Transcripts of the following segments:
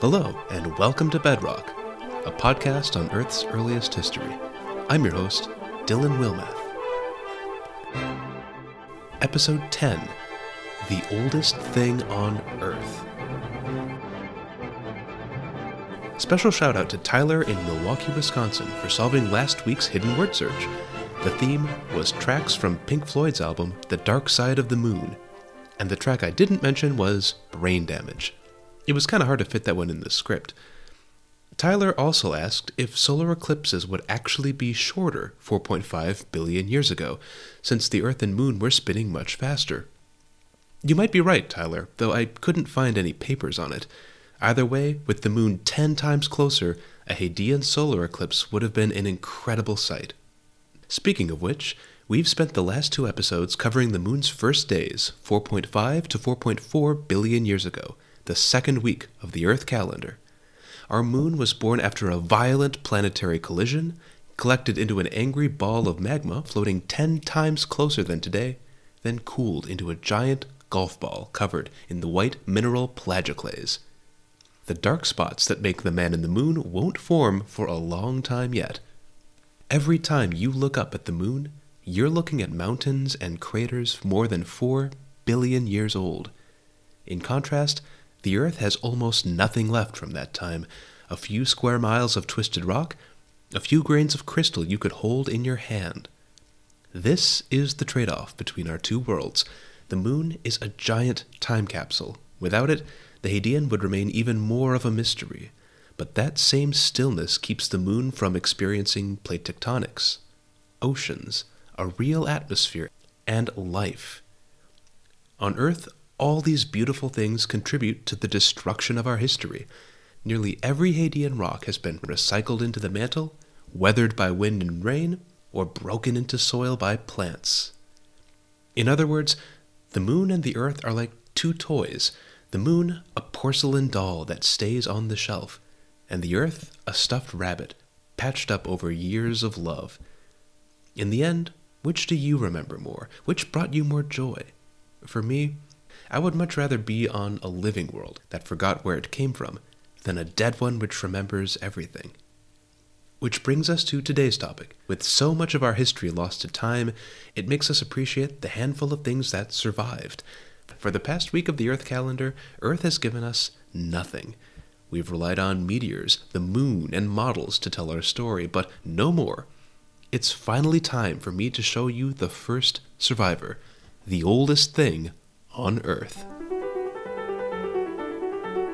Hello, and welcome to Bedrock, a podcast on Earth's earliest history. I'm your host, Dylan Wilmeth. Episode 10 The Oldest Thing on Earth. Special shout out to Tyler in Milwaukee, Wisconsin for solving last week's hidden word search. The theme was tracks from Pink Floyd's album, The Dark Side of the Moon. And the track I didn't mention was Brain Damage. It was kind of hard to fit that one in the script. Tyler also asked if solar eclipses would actually be shorter 4.5 billion years ago, since the Earth and Moon were spinning much faster. You might be right, Tyler, though I couldn't find any papers on it. Either way, with the Moon 10 times closer, a Hadean solar eclipse would have been an incredible sight. Speaking of which, we've spent the last two episodes covering the Moon's first days, 4.5 to 4.4 billion years ago the second week of the Earth calendar. Our moon was born after a violent planetary collision, collected into an angry ball of magma floating 10 times closer than today, then cooled into a giant golf ball covered in the white mineral plagioclase. The dark spots that make the man in the moon won't form for a long time yet. Every time you look up at the moon, you're looking at mountains and craters more than 4 billion years old. In contrast, the Earth has almost nothing left from that time a few square miles of twisted rock, a few grains of crystal you could hold in your hand. This is the trade off between our two worlds. The moon is a giant time capsule. Without it, the Hadean would remain even more of a mystery. But that same stillness keeps the moon from experiencing plate tectonics, oceans, a real atmosphere, and life. On Earth, all these beautiful things contribute to the destruction of our history. Nearly every Hadean rock has been recycled into the mantle, weathered by wind and rain, or broken into soil by plants. In other words, the moon and the earth are like two toys the moon, a porcelain doll that stays on the shelf, and the earth, a stuffed rabbit, patched up over years of love. In the end, which do you remember more? Which brought you more joy? For me, I would much rather be on a living world that forgot where it came from than a dead one which remembers everything. Which brings us to today's topic. With so much of our history lost to time, it makes us appreciate the handful of things that survived. For the past week of the Earth calendar, Earth has given us nothing. We've relied on meteors, the moon, and models to tell our story, but no more. It's finally time for me to show you the first survivor, the oldest thing on Earth.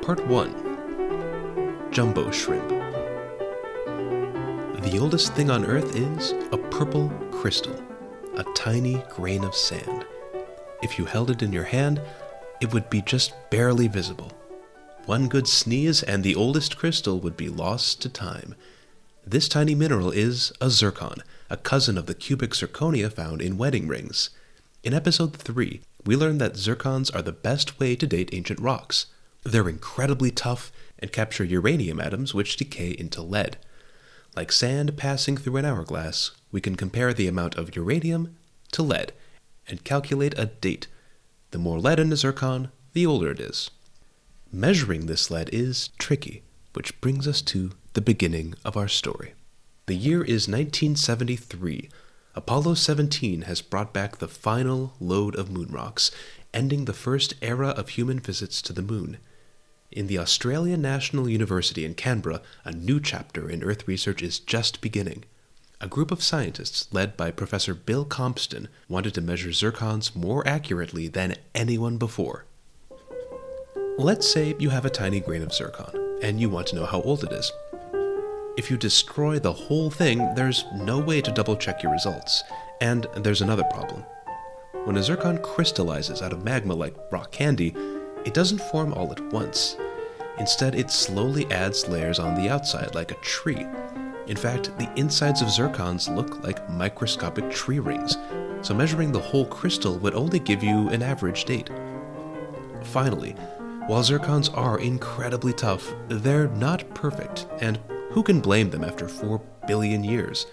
Part 1 Jumbo Shrimp. The oldest thing on Earth is a purple crystal, a tiny grain of sand. If you held it in your hand, it would be just barely visible. One good sneeze, and the oldest crystal would be lost to time. This tiny mineral is a zircon, a cousin of the cubic zirconia found in wedding rings. In episode 3, we learned that zircons are the best way to date ancient rocks. They're incredibly tough and capture uranium atoms which decay into lead. Like sand passing through an hourglass, we can compare the amount of uranium to lead and calculate a date. The more lead in a zircon, the older it is. Measuring this lead is tricky, which brings us to the beginning of our story. The year is 1973. Apollo 17 has brought back the final load of moon rocks, ending the first era of human visits to the moon. In the Australian National University in Canberra, a new chapter in Earth research is just beginning. A group of scientists, led by Professor Bill Compston, wanted to measure zircons more accurately than anyone before. Let's say you have a tiny grain of zircon, and you want to know how old it is. If you destroy the whole thing, there's no way to double check your results. And there's another problem. When a zircon crystallizes out of magma like rock candy, it doesn't form all at once. Instead, it slowly adds layers on the outside like a tree. In fact, the insides of zircons look like microscopic tree rings, so measuring the whole crystal would only give you an average date. Finally, while zircons are incredibly tough, they're not perfect, and who can blame them after 4 billion years?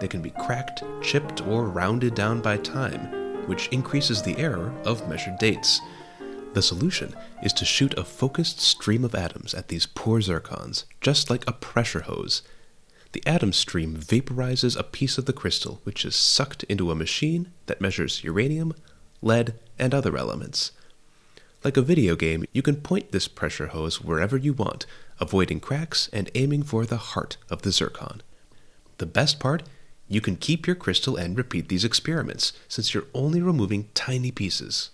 They can be cracked, chipped, or rounded down by time, which increases the error of measured dates. The solution is to shoot a focused stream of atoms at these poor zircons, just like a pressure hose. The atom stream vaporizes a piece of the crystal, which is sucked into a machine that measures uranium, lead, and other elements. Like a video game, you can point this pressure hose wherever you want, avoiding cracks and aiming for the heart of the zircon. The best part? You can keep your crystal and repeat these experiments, since you're only removing tiny pieces.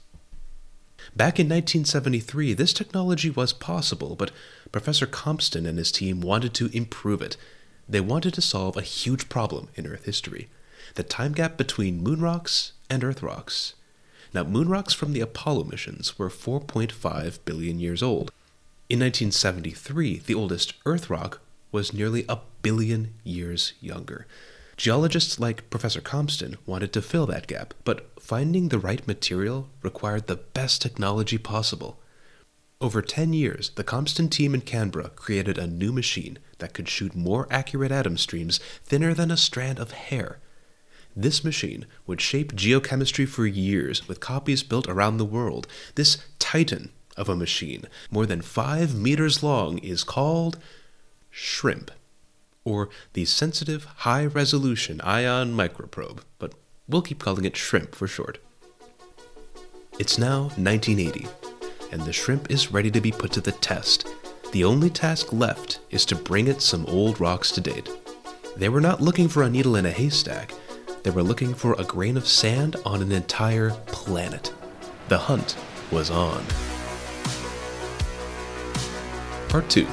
Back in 1973, this technology was possible, but Professor Compston and his team wanted to improve it. They wanted to solve a huge problem in Earth history the time gap between moon rocks and Earth rocks. Now, moon rocks from the Apollo missions were 4.5 billion years old. In 1973, the oldest Earth rock was nearly a billion years younger. Geologists like Professor Compston wanted to fill that gap, but finding the right material required the best technology possible. Over 10 years, the Compston team in Canberra created a new machine that could shoot more accurate atom streams thinner than a strand of hair. This machine would shape geochemistry for years, with copies built around the world. This titan of a machine, more than five meters long, is called SHRIMP, or the Sensitive High Resolution Ion Microprobe, but we'll keep calling it SHRIMP for short. It's now 1980, and the shrimp is ready to be put to the test. The only task left is to bring it some old rocks to date. They were not looking for a needle in a haystack, they were looking for a grain of sand on an entire planet. The hunt was on. Part 2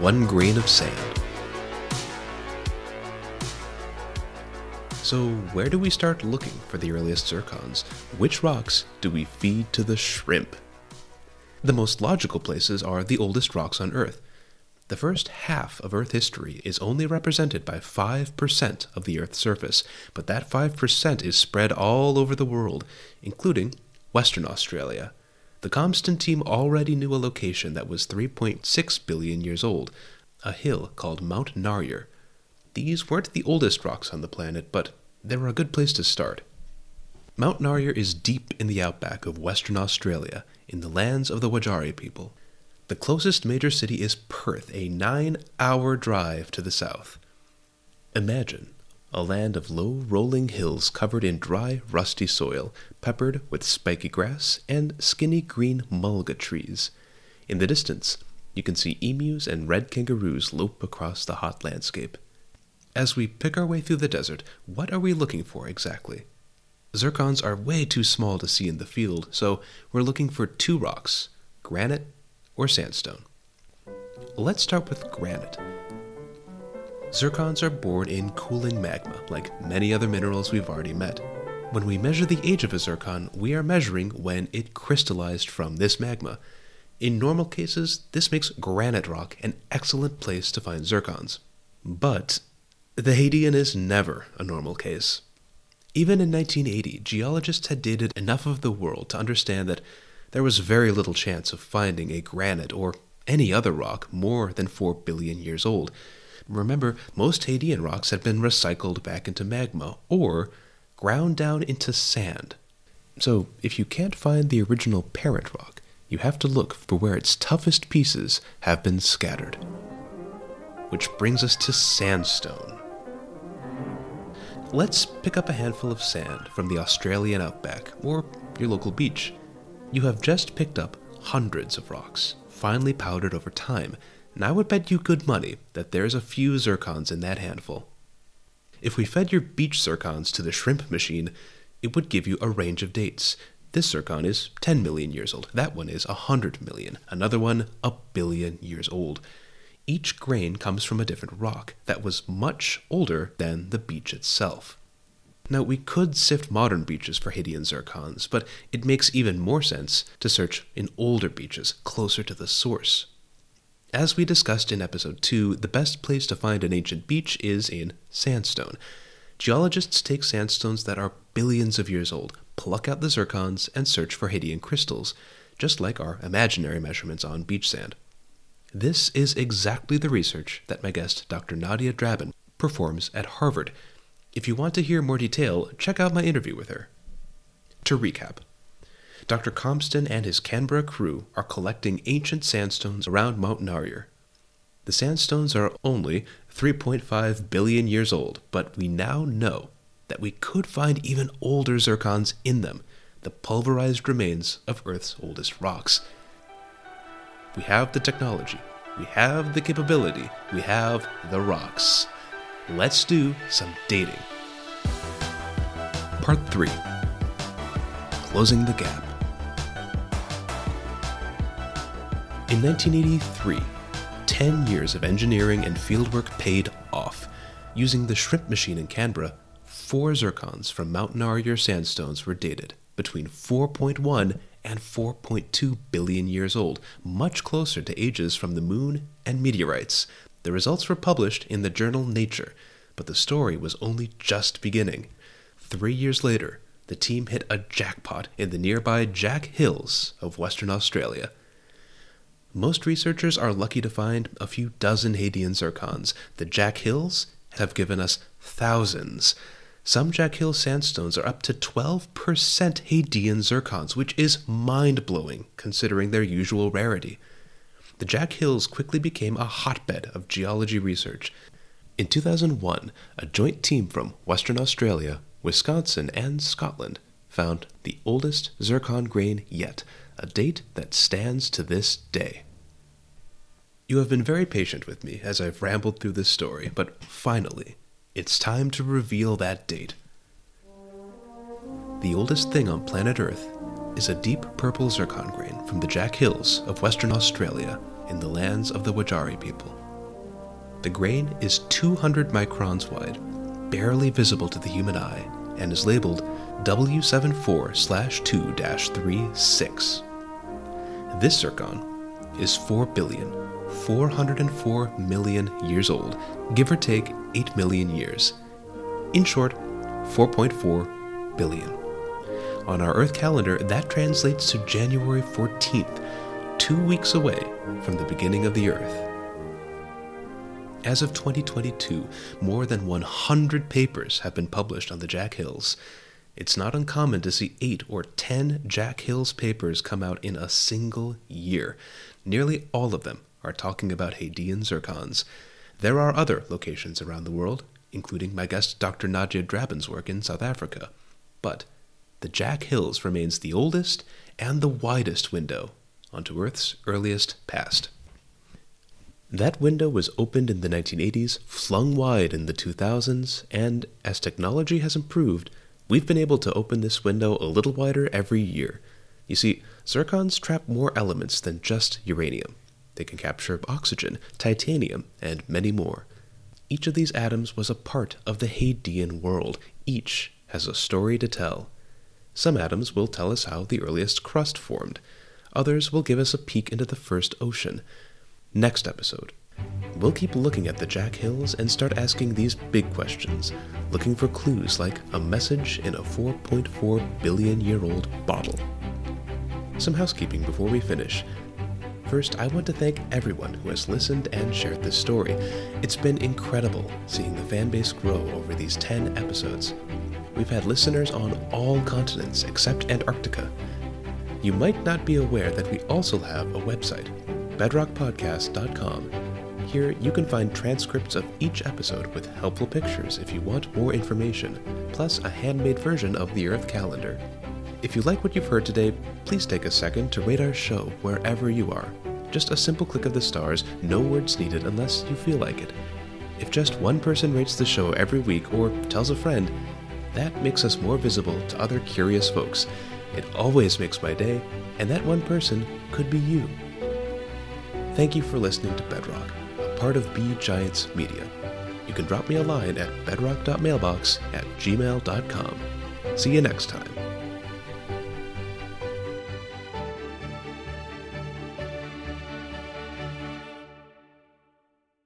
One Grain of Sand. So, where do we start looking for the earliest zircons? Which rocks do we feed to the shrimp? The most logical places are the oldest rocks on Earth, the first half of Earth history is only represented by 5% of the Earth's surface, but that 5% is spread all over the world, including Western Australia. The Compston team already knew a location that was 3.6 billion years old, a hill called Mount Narryer. These weren't the oldest rocks on the planet, but they were a good place to start. Mount Narryer is deep in the outback of Western Australia, in the lands of the Wajarri people. The closest major city is Perth, a nine hour drive to the south. Imagine a land of low rolling hills covered in dry, rusty soil, peppered with spiky grass and skinny green mulga trees. In the distance, you can see emus and red kangaroos lope across the hot landscape. As we pick our way through the desert, what are we looking for exactly? Zircons are way too small to see in the field, so we're looking for two rocks granite or sandstone. Let's start with granite. Zircons are born in cooling magma, like many other minerals we've already met. When we measure the age of a zircon, we are measuring when it crystallized from this magma. In normal cases, this makes granite rock an excellent place to find zircons. But the Hadean is never a normal case. Even in 1980, geologists had dated enough of the world to understand that there was very little chance of finding a granite or any other rock more than 4 billion years old. Remember, most Hadean rocks had been recycled back into magma or ground down into sand. So, if you can't find the original parent rock, you have to look for where its toughest pieces have been scattered. Which brings us to sandstone. Let's pick up a handful of sand from the Australian outback or your local beach. You have just picked up hundreds of rocks, finely powdered over time, and I would bet you good money that there's a few zircons in that handful. If we fed your beach zircons to the shrimp machine, it would give you a range of dates. This zircon is 10 million years old. That one is 100 million. Another one, a billion years old. Each grain comes from a different rock that was much older than the beach itself. Now, we could sift modern beaches for Hadean zircons, but it makes even more sense to search in older beaches closer to the source. As we discussed in episode 2, the best place to find an ancient beach is in sandstone. Geologists take sandstones that are billions of years old, pluck out the zircons, and search for Hadean crystals, just like our imaginary measurements on beach sand. This is exactly the research that my guest, Dr. Nadia Drabon, performs at Harvard if you want to hear more detail, check out my interview with her. To recap, Dr. Compston and his Canberra crew are collecting ancient sandstones around Mount Narryer. The sandstones are only 3.5 billion years old, but we now know that we could find even older zircons in them, the pulverized remains of Earth's oldest rocks. We have the technology, we have the capability, we have the rocks. Let's do some dating. Part 3 Closing the Gap. In 1983, 10 years of engineering and fieldwork paid off. Using the shrimp machine in Canberra, four zircons from Mount Narryer sandstones were dated between 4.1 and 4.2 billion years old, much closer to ages from the moon and meteorites. The results were published in the journal Nature, but the story was only just beginning. Three years later, the team hit a jackpot in the nearby Jack Hills of Western Australia. Most researchers are lucky to find a few dozen Hadean zircons. The Jack Hills have given us thousands. Some Jack Hill sandstones are up to 12% Hadean zircons, which is mind blowing considering their usual rarity. The Jack Hills quickly became a hotbed of geology research. In 2001, a joint team from Western Australia, Wisconsin, and Scotland found the oldest zircon grain yet, a date that stands to this day. You have been very patient with me as I've rambled through this story, but finally, it's time to reveal that date. The oldest thing on planet Earth is a deep purple zircon grain from the Jack Hills of Western Australia in the lands of the Wajarri people. The grain is 200 microns wide, barely visible to the human eye, and is labeled W74 2 36. This zircon is 4 billion 404 million years old, give or take 8 million years. In short, 4.4 billion. On our Earth calendar, that translates to January 14th, two weeks away from the beginning of the Earth. As of 2022, more than 100 papers have been published on the Jack Hills. It's not uncommon to see 8 or 10 Jack Hills papers come out in a single year. Nearly all of them are talking about Hadean zircons. There are other locations around the world, including my guest Dr. Nadia Drabon's work in South Africa. But the Jack Hills remains the oldest and the widest window onto Earth's earliest past. That window was opened in the 1980s, flung wide in the 2000s, and as technology has improved, we've been able to open this window a little wider every year. You see, zircons trap more elements than just uranium. They can capture oxygen, titanium, and many more. Each of these atoms was a part of the Hadean world. Each has a story to tell. Some atoms will tell us how the earliest crust formed. Others will give us a peek into the first ocean. Next episode, we'll keep looking at the Jack Hills and start asking these big questions, looking for clues like a message in a 4.4 billion year old bottle. Some housekeeping before we finish. First, I want to thank everyone who has listened and shared this story. It's been incredible seeing the fan base grow over these 10 episodes. We've had listeners on all continents except Antarctica. You might not be aware that we also have a website, bedrockpodcast.com. Here you can find transcripts of each episode with helpful pictures if you want more information, plus a handmade version of the Earth calendar. If you like what you've heard today, please take a second to rate our show wherever you are. Just a simple click of the stars, no words needed unless you feel like it. If just one person rates the show every week or tells a friend, that makes us more visible to other curious folks. It always makes my day, and that one person could be you. Thank you for listening to Bedrock, a part of B Giants Media. You can drop me a line at bedrock.mailbox at gmail.com. See you next time.